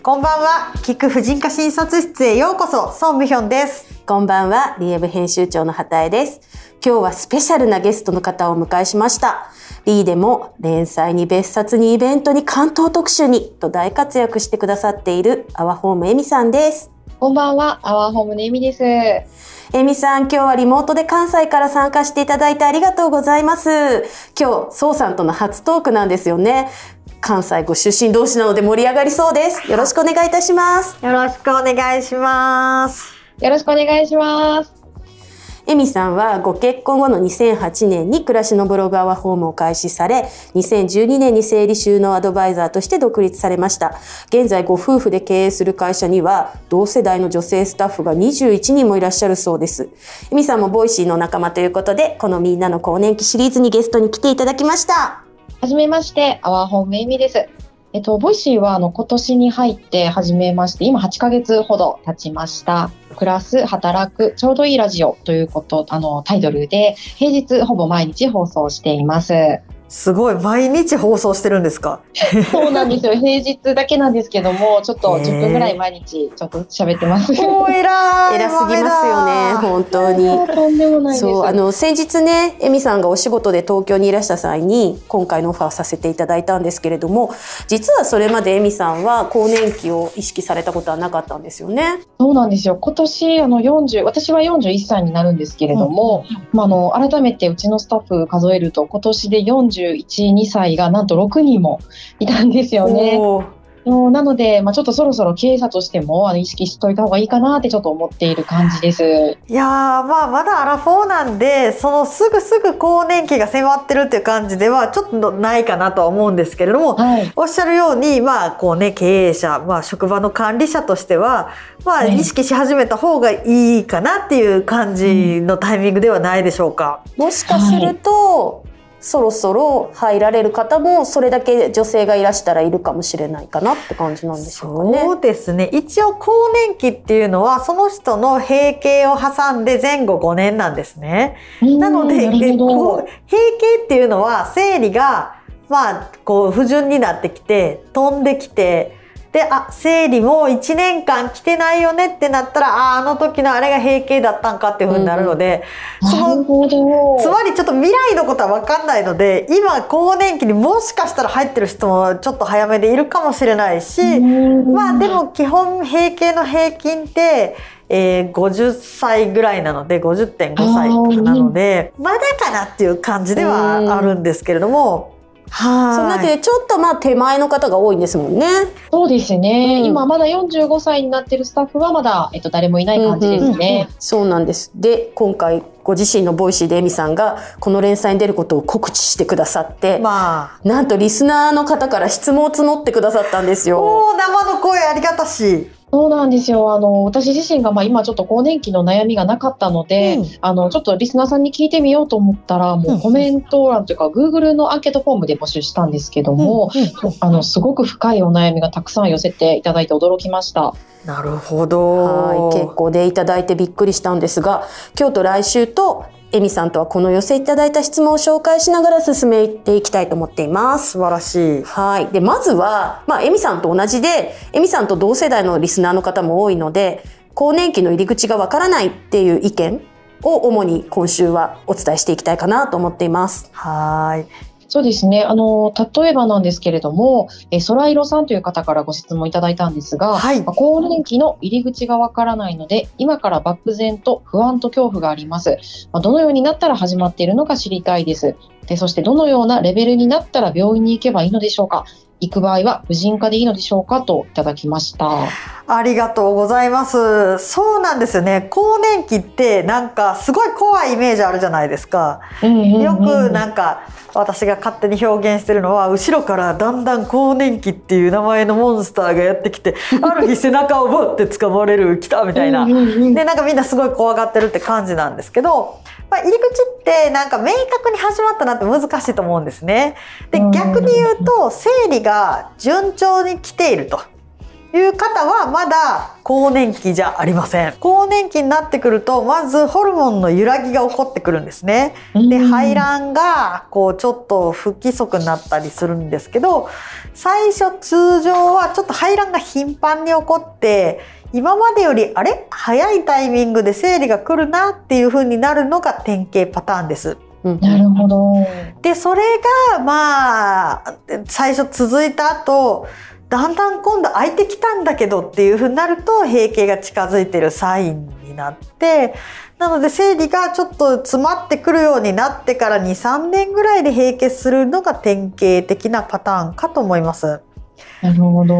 こんばんは。聞く婦人科診察室へようこそ、ソンムヒョンです。こんばんは、リエブ編集長の畑江です。今日はスペシャルなゲストの方をお迎えしました。リーでも連載に別冊にイベントに関東特集にと大活躍してくださっているアワホームエミさんです。こんばんは、アワーホームのエミです。エミさん、今日はリモートで関西から参加していただいてありがとうございます。今日、ソウさんとの初トークなんですよね。関西ご出身同士なので盛り上がりそうです。よろしくお願いいたします。よろしくお願いします。よろしくお願いします。エミさんはご結婚後の2008年に暮らしのブログ OURHOME を開始され、2012年に整理収納アドバイザーとして独立されました。現在ご夫婦で経営する会社には同世代の女性スタッフが21人もいらっしゃるそうです。エミさんも Voicy の仲間ということで、このみんなの更年期シリーズにゲストに来ていただきました。はじめまして、 OURHOME Emi です。えっと、 Voicy はあの今年に入って始めまして、今8ヶ月ほど経ちました。暮らす、働く、ちょうどいいラジオということ、あの、タイトルで、平日ほぼ毎日放送しています。すごい、毎日放送してるんですか？そうなんですよ。平日だけなんですけども、ちょっとへー10分ぐらい毎日ちょっと喋ってます。おー、偉い。偉すぎますよね、本当に。とんでもない。そうあの先日ねエミさんがお仕事で東京にいらした際に今回のオファーさせていただいたんですけれども実はそれまでエミさんは更年期を意識されたことはなかったんですよね。そうなんですよ。今年、あの、40、私は41歳になるんですけれども、まあ、あの、改めてうちのスタッフ数えると、今年で41、2歳がなんと6人もいたんですよね。なので、まあ、ちょっとそろそろ経営者としても、あの、意識しといた方がいいかなってちょっと思っている感じです。いやー、まあ、まだアラフォーなんで、そのすぐすぐ更年期が迫ってるっていう感じでは、ちょっとないかなとは思うんですけれども、はい。おっしゃるように、まあ、こうね、経営者、まあ、職場の管理者としては、まあ、ね意識し始めた方がいいかなっていう感じのタイミングではないでしょうか。もしかすると、そろそろ入られる方もそれだけ女性がいらしたらいるかもしれないかなって感じなんでしょうかね。そうですね。一応、更年期っていうのは、その人の閉経を挟んで前後5年なんですね。なので、閉経っていうのは生理がまあこう不順になってきて飛んできてであ生理も1年間来てないよねってなったらああの時のあれが閉経だったんかっていうふうになるので、そなるの。つまりちょっと未来のことは分かんないので今更年期にもしかしたら入ってる人もちょっと早めでいるかもしれないし、うんまあでも基本閉経の平均って、えー、50歳ぐらいなので50.5歳なのでまだかなっていう感じではあるんですけれどもはいそうなってちょっとまあ手前の方が多いんですもんね。そうですね。うん今まだ45歳になってるスタッフはまだ、えっと、誰もいない感じですね。そうなんです。で、今回ご自身の Voicy でエミさんがこの連載に出ることを告知してくださって、まあなんとリスナーの方から質問を募ってくださったんですよ。おー生の声ありがたい。そうなんですよ。あの、私自身が、まあ今ちょっと更年期の悩みがなかったので、うんあの、ちょっとリスナーさんに聞いてみようと思ったら、もうコメント欄というか、Google のアンケートフォームで募集したんですけども、うんあの、すごく深いお悩みがたくさん寄せていただいて驚きました。なるほど。はい、結構でいただいてびっくりしたんですが、今日と来週とエミさんとはこの寄せいただいた質問を紹介しながら進めていきたいと思っています。素晴らしい。はい。で、まずは、まあ、エミさんと同じで、エミさんと同世代のリスナーの方も多いので、更年期の入り口がわからないっていう意見を主に今週はお伝えしていきたいかなと思っています。はい。そうですね。あの、例えばなんですけれども、え、ソライロさんという方からご質問いただいたんですが、はいまあ更年期の入り口がわからないので、今から漠然と不安と恐怖があります。まあどのようになったら始まっているのか知りたいです。で、そしてどのようなレベルになったら病院に行けばいいのでしょうか行く場合は婦人科でいいのでしょうかといただきました。ありがとうございます。そうなんですよね。更年期ってなんかすごい怖いイメージあるじゃないですか。よくなんか私が勝手に表現してるのは後ろからだんだん更年期っていう名前のモンスターがやってきて ある日背中をバッて掴まれる来たみたいな。うんうんうんでなんかみんなすごい怖がってるって感じなんですけど、まあ、入り口ってなんか明確に始まったなって難しいと思うんですね。でうん逆に言うと生理が順調に来ていると。いう方はまだ更年期じゃありません更年期になってくるとまずホルモンの揺らぎが起こってくるんですねで排卵がこうちょっと不規則になったりするんですけど最初通常はちょっと排卵が頻繁に起こって今までよりあれ？早いタイミングで生理が来るなっていう風になるのが典型パターンです。なるほど。でそれがまあ最初続いた後だんだん今度空いてきたんだけどっていう風になると閉経が近づいてるサインになってなので生理がちょっと詰まってくるようになってから23年ぐらいで閉経するのが典型的なパターンかと思います。なるほど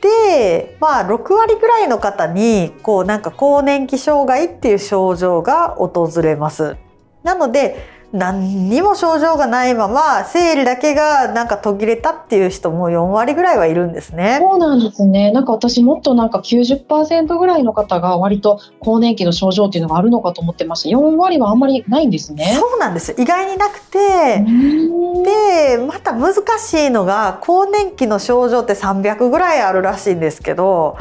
でまあ6割ぐらいの方にこうなんか更年期障害っていう症状が訪れます。なので何にも症状がないまま生理だけがなんか途切れたっていう人も4割ぐらいはいるんですね。そうなんですね。なんか私もっとなんか90%ぐらいの方が割と更年期の症状っていうのがあるのかと思ってました。4割はあんまりないんですね。そうなんです。意外になくて、でまた難しいのが更年期の症状って300ぐらいあるらしいんですけど、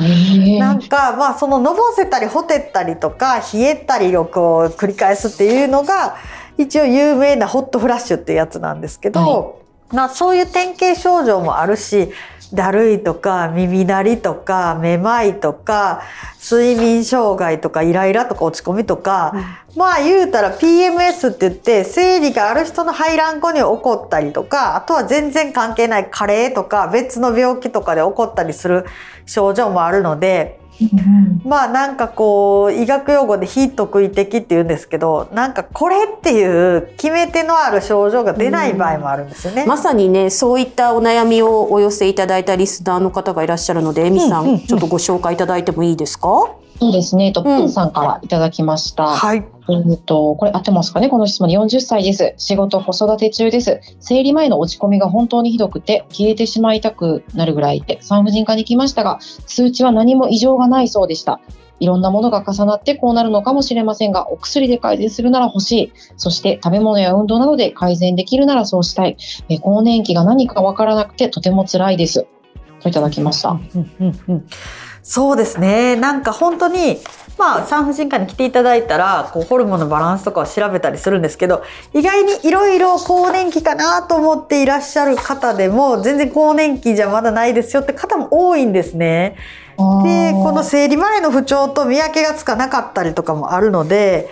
なんかまあそののぼせたりほてったりとか冷えたりをこう繰り返すっていうのが一応有名なホットフラッシュっていうやつなんですけど、はい、まあ、そういう典型症状もあるしだるいとか耳鳴りとかめまいとか睡眠障害とかイライラとか落ち込みとか、うん、まあ言うたら PMS って言って生理がある人の排卵後に起こったりとかあとは全然関係ない加齢とか別の病気とかで起こったりする症状もあるのでまあなんかこう医学用語で非特異的って言うんですけどなんかこれっていう決め手のある症状が出ない場合もあるんですよね。まさにねそういったお悩みをお寄せいただいたリスナーの方がいらっしゃるのでエミさん,、ちょっとご紹介いただいてもいいですか？そうですね。と、プンさんからいただきました。はい。えっと、これ合ってますかね？この質問40歳です。仕事、子育て中です。生理前の落ち込みが本当にひどくて、消えてしまいたくなるぐらいで、産婦人科に来ましたが、数値は何も異常がないそうでした。いろんなものが重なってこうなるのかもしれませんが、お薬で改善するなら欲しい。そして食べ物や運動などで改善できるならそうしたい。え更年期が何かわからなくてとても辛いです。といただきました。そうですね。なんか本当に、まあ、産婦人科に来ていただいたら、こう、ホルモンのバランスとかを調べたりするんですけど、意外にいろいろ更年期かなと思っていらっしゃる方でも、全然更年期じゃまだないですよって方も多いんですね。で、この生理前の不調と見分けがつかなかったりとかもあるので、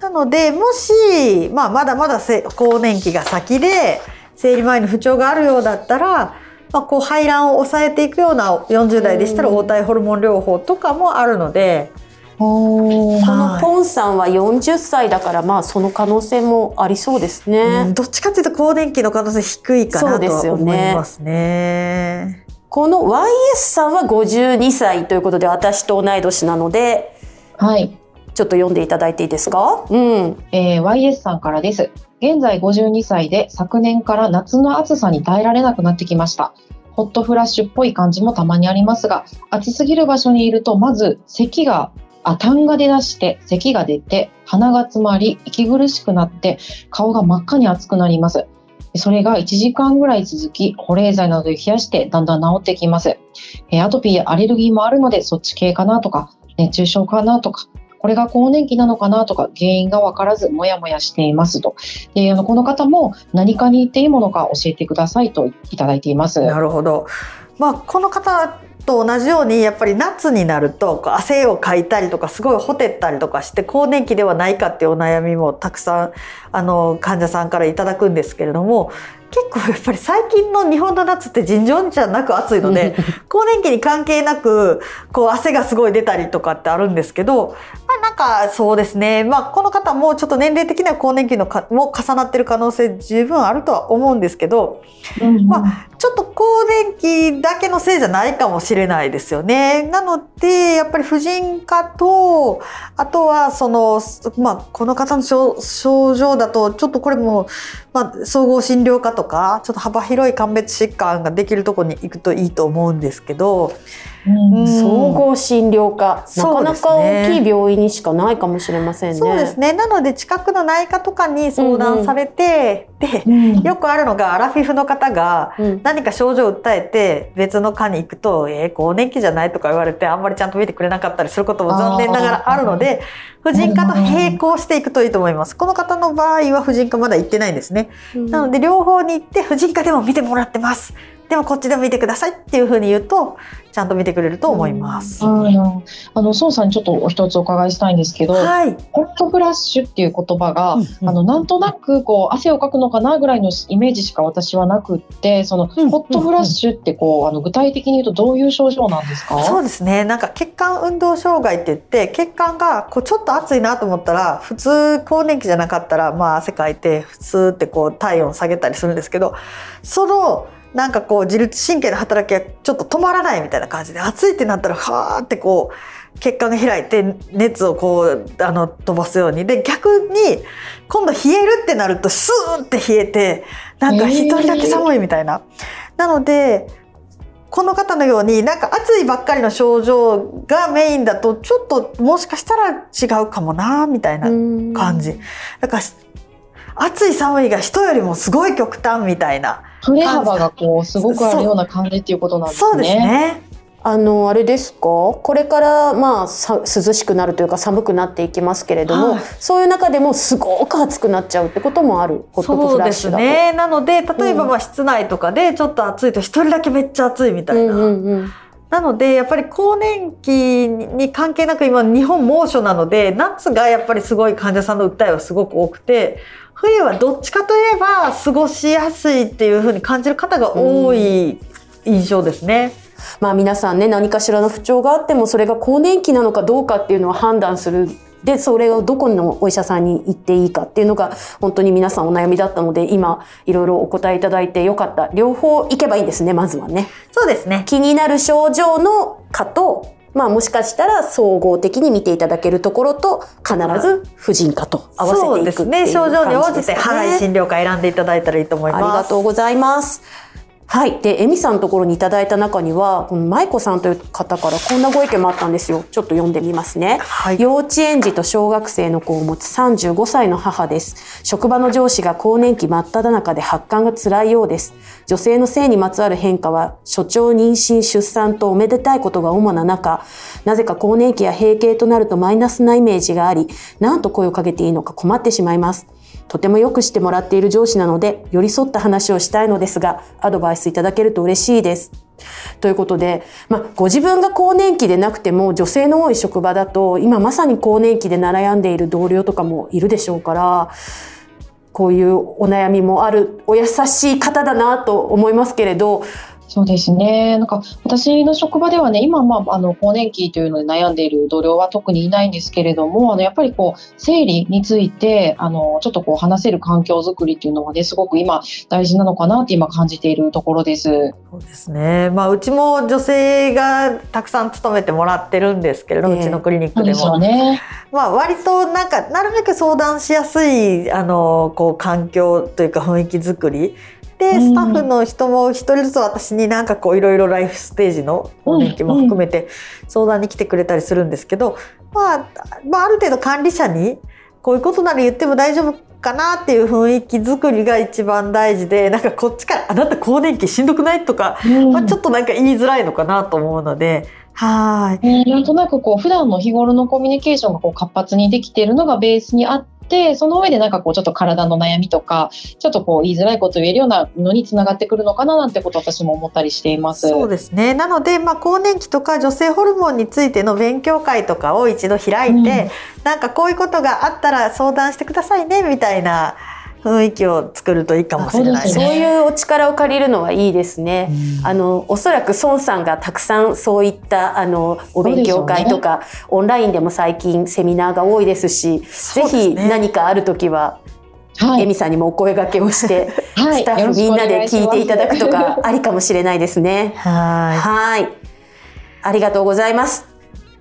なので、もし、まあ、まだまだ更年期が先で、生理前の不調があるようだったら、まあ、こう排卵を抑えていくような40代でしたら黄体ホルモン療法とかもあるので。このポンさんは40歳だからまあその可能性もありそうですね、うん、どっちかっていうと更年期の可能性低いかなと思いますね。この YS さんは52歳ということで私と同い年なので、はい、ちょっと読んでいただいていいですか、うん。えー、YS さんからです。現在52歳で昨年から夏の暑さに耐えられなくなってきました。ホットフラッシュっぽい感じもたまにありますが、暑すぎる場所にいると、まず咳が、あ、痰が出だして、咳が出て、鼻が詰まり、息苦しくなって、顔が真っ赤に熱くなります。それが1時間ぐらい続き、保冷剤などで冷やしてだんだん治ってきます。アトピーやアレルギーもあるので、そっち系かなとか、熱中症かなとか、これが更年期なのかなとか原因が分からずもやもやしていますと。であのこの方も何かに言っていいものか教えてくださいといただいています。なるほど。まあ、この方と同じようにやっぱり夏になると汗をかいたりとかすごいほてったりとかして更年期ではないかっていうお悩みもたくさんあの患者さんからいただくんですけれども結構やっぱり最近の日本の夏って尋常じゃなく暑いので 更年期に関係なくこう汗がすごい出たりとかってあるんですけど、まあ、なんかそうですね、まあ、この方もちょっと年齢的には更年期のかも重なってる可能性十分あるとは思うんですけど、まあ、ちょっと更年期だけのせいじゃないかもしれないですよね。なのでやっぱり婦人科とあとはその、まあ、この方の症状だとちょっとこれも、まあ、総合診療科とかちょっと幅広い鑑別疾患ができるとこに行くといいと思うんですけどうん総合診療科、なかなか大きい病院にしかないかもしれませんね。そうですね。なので近くの内科とかに相談されて、で、うんよくあるのがアラフィフの方がうん何か症状を訴えて別の科に行くと「えー、更年期じゃない?」とか言われてあんまりちゃんと見てくれなかったりすることも残念ながらあるので婦人科と並行していくといいと思います。この方の場合は婦人科まだ行ってないんですね。うんなので両方に行って婦人科でも見てもらってます。でもこっちでも見てくださいっていうふうに言うとちゃんと見てくれると思います。はいあの、孫さんにちょっとお一つお伺いしたいんですけど、はい。ホットフラッシュっていう言葉が、うんうんあの、なんとなく、こう、汗をかくのかなぐらいのイメージしか私はなくって、その、うんホットフラッシュって、こう、あの、具体的に言うとどういう症状なんですか？そうですね。なんか血管運動障害って言って、血管がこうちょっと熱いなと思ったら、普通更年期じゃなかったら、まあ汗かいて、普通ってこう体温下げたりするんですけど、そのなんかこう自律神経の働きがちょっと止まらないみたいな感じで、暑いってなったら、はーってこう、血管が開いて熱をこうあの飛ばすようにで逆に今度冷えるってなるとスーって冷えてなんか一人だけ寒いみたいな。なのでこの方のようになんか暑いばっかりの症状がメインだとちょっともしかしたら違うかもなみたいな感じ。だから暑い寒いが人よりもすごい極端みたいな。振れ幅がこう、すごくあるような感じっていうことなんですね。そうですね。あのあれですか？これからまあさ涼しくなるというか寒くなっていきますけれども、はいそういう中でもすごく暑くなっちゃうってこともあるホットそうでフラッシュだと。すね。なので、例えばうんまあ室内とかでちょっと暑いと一人だけめっちゃ暑いみたいな。うんうんうんなので、やっぱり更年期に関係なく今日本猛暑なので、夏がやっぱりすごい患者さんの訴えはすごく多くて、冬はどっちかといえば過ごしやすいっていう風に感じる方が多い印象ですね。まあ皆さんね何かしらの不調があってもそれが更年期なのかどうかっていうのを判断するでそれをどこのお医者さんに行っていいかっていうのが本当に皆さんお悩みだったので今いろいろお答えいただいてよかった両方行けばいいんですねまずはねそうですね。気になる症状の科とまあもしかしたら総合的に見ていただけるところと必ず婦人科と合わせていくそうですね。症状に応じて、はい、い診療科選んでいただいたらいいと思いあます。りがとうございます。はい。で、エミさんのところにいただいた中には、この舞子さんという方からこんなご意見もあったんですよ。ちょっと読んでみますね。はい幼稚園児と小学生の子を持つ35歳の母です。職場の上司が更年期真っ只中で発汗が辛いようです。女性の性にまつわる変化は、所長妊娠出産とおめでたいことが主な中、なぜか更年期や閉経となるとマイナスなイメージがあり、なんと声をかけていいのか困ってしまいます。とてもよくしてもらっている上司なので、寄り添った話をしたいのですが、アドバイスいただけると嬉しいです。ということで、まあ、ご自分が更年期でなくても、女性の多い職場だと、今まさに更年期で悩んでいる同僚とかもいるでしょうから、こういうお悩みもある、お優しい方だなと思いますけれど、そうですね。なんか、私の職場ではね、今、まあ、あの、更年期というので悩んでいる同僚は特にいないんですけれども、あの、やっぱりこう、生理について、あの、ちょっとこう、話せる環境づくりっていうのはね、すごく今、大事なのかなって今感じているところです。そうですね。まあ、うちも女性がたくさん勤めてもらってるんですけれど、ええうちのクリニックでそうで。ね。まあ、割となんか、なるべく相談しやすい、あの、こう、環境というか雰囲気作り。で、うん。スタッフの人も一人ずつ私になんかこう、いろいろライフステージの更年期も含めて相談に来てくれたりするんですけど、まあ、まあ、ある程度管理者に、こういうことなら言っても大丈夫かなっていう雰囲気作りが一番大事で、なんかこっちから、あなた更年期しんどくないとか、まあ、ちょっとなんか言いづらいのかなと思うので、はーい。ねなんとなくこう普段の日頃のコミュニケーションがこう活発にできているのがベースにあってその上でなんかこうちょっと体の悩みとかちょっとこう言いづらいことを言えるようなのにつながってくるのかななんてことを私も思ったりしています。そうですね。なので、まあ、更年期とか女性ホルモンについての勉強会とかを一度開いて、うんなんかこういうことがあったら相談してくださいね、みたいな雰囲気を作るといいかもしれないですそうね。いうお力を借りるのはいいですね。うんあの、おそらく孫さんがたくさんそういった、あの、お勉強会とか、オンラインでも最近セミナーが多いですし、すねひ何かあるときは、はいエミさんにもお声掛けをして、はいスタッフみんなで聞いていただくとか、ありかもしれないですね。ははい。ありがとうございます。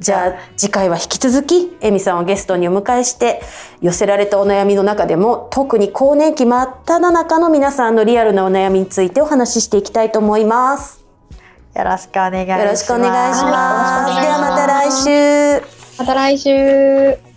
じゃあ次回は引き続きエミさんをゲストにお迎えして寄せられたお悩みの中でも特に更年期真っ只中の皆さんのリアルなお悩みについてお話ししていきたいと思います。い。よろしくお願いします。よろしくお願いします。はいではまた来週。また来週。